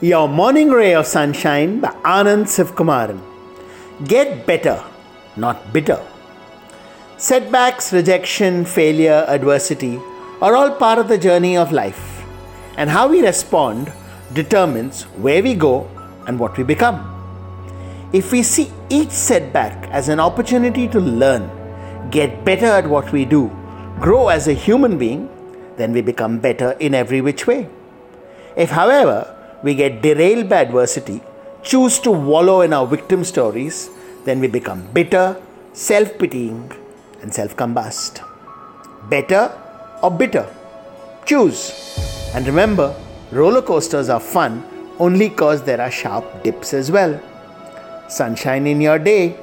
Your Morning Ray of Sunshine by Anand Sivkumaran. Get better, not bitter. Setbacks, rejection, failure, adversity are all part of the journey of life, and how we respond determines where we go and what we become. If we see each setback as an opportunity to learn, get better at what we do, grow as a human being, then we become better in every which way. If, however, we get derailed by adversity, choose to wallow in our victim stories, then we become bitter, self pitying, and self combust. Better or bitter? Choose. And remember, roller coasters are fun only because there are sharp dips as well. Sunshine in your day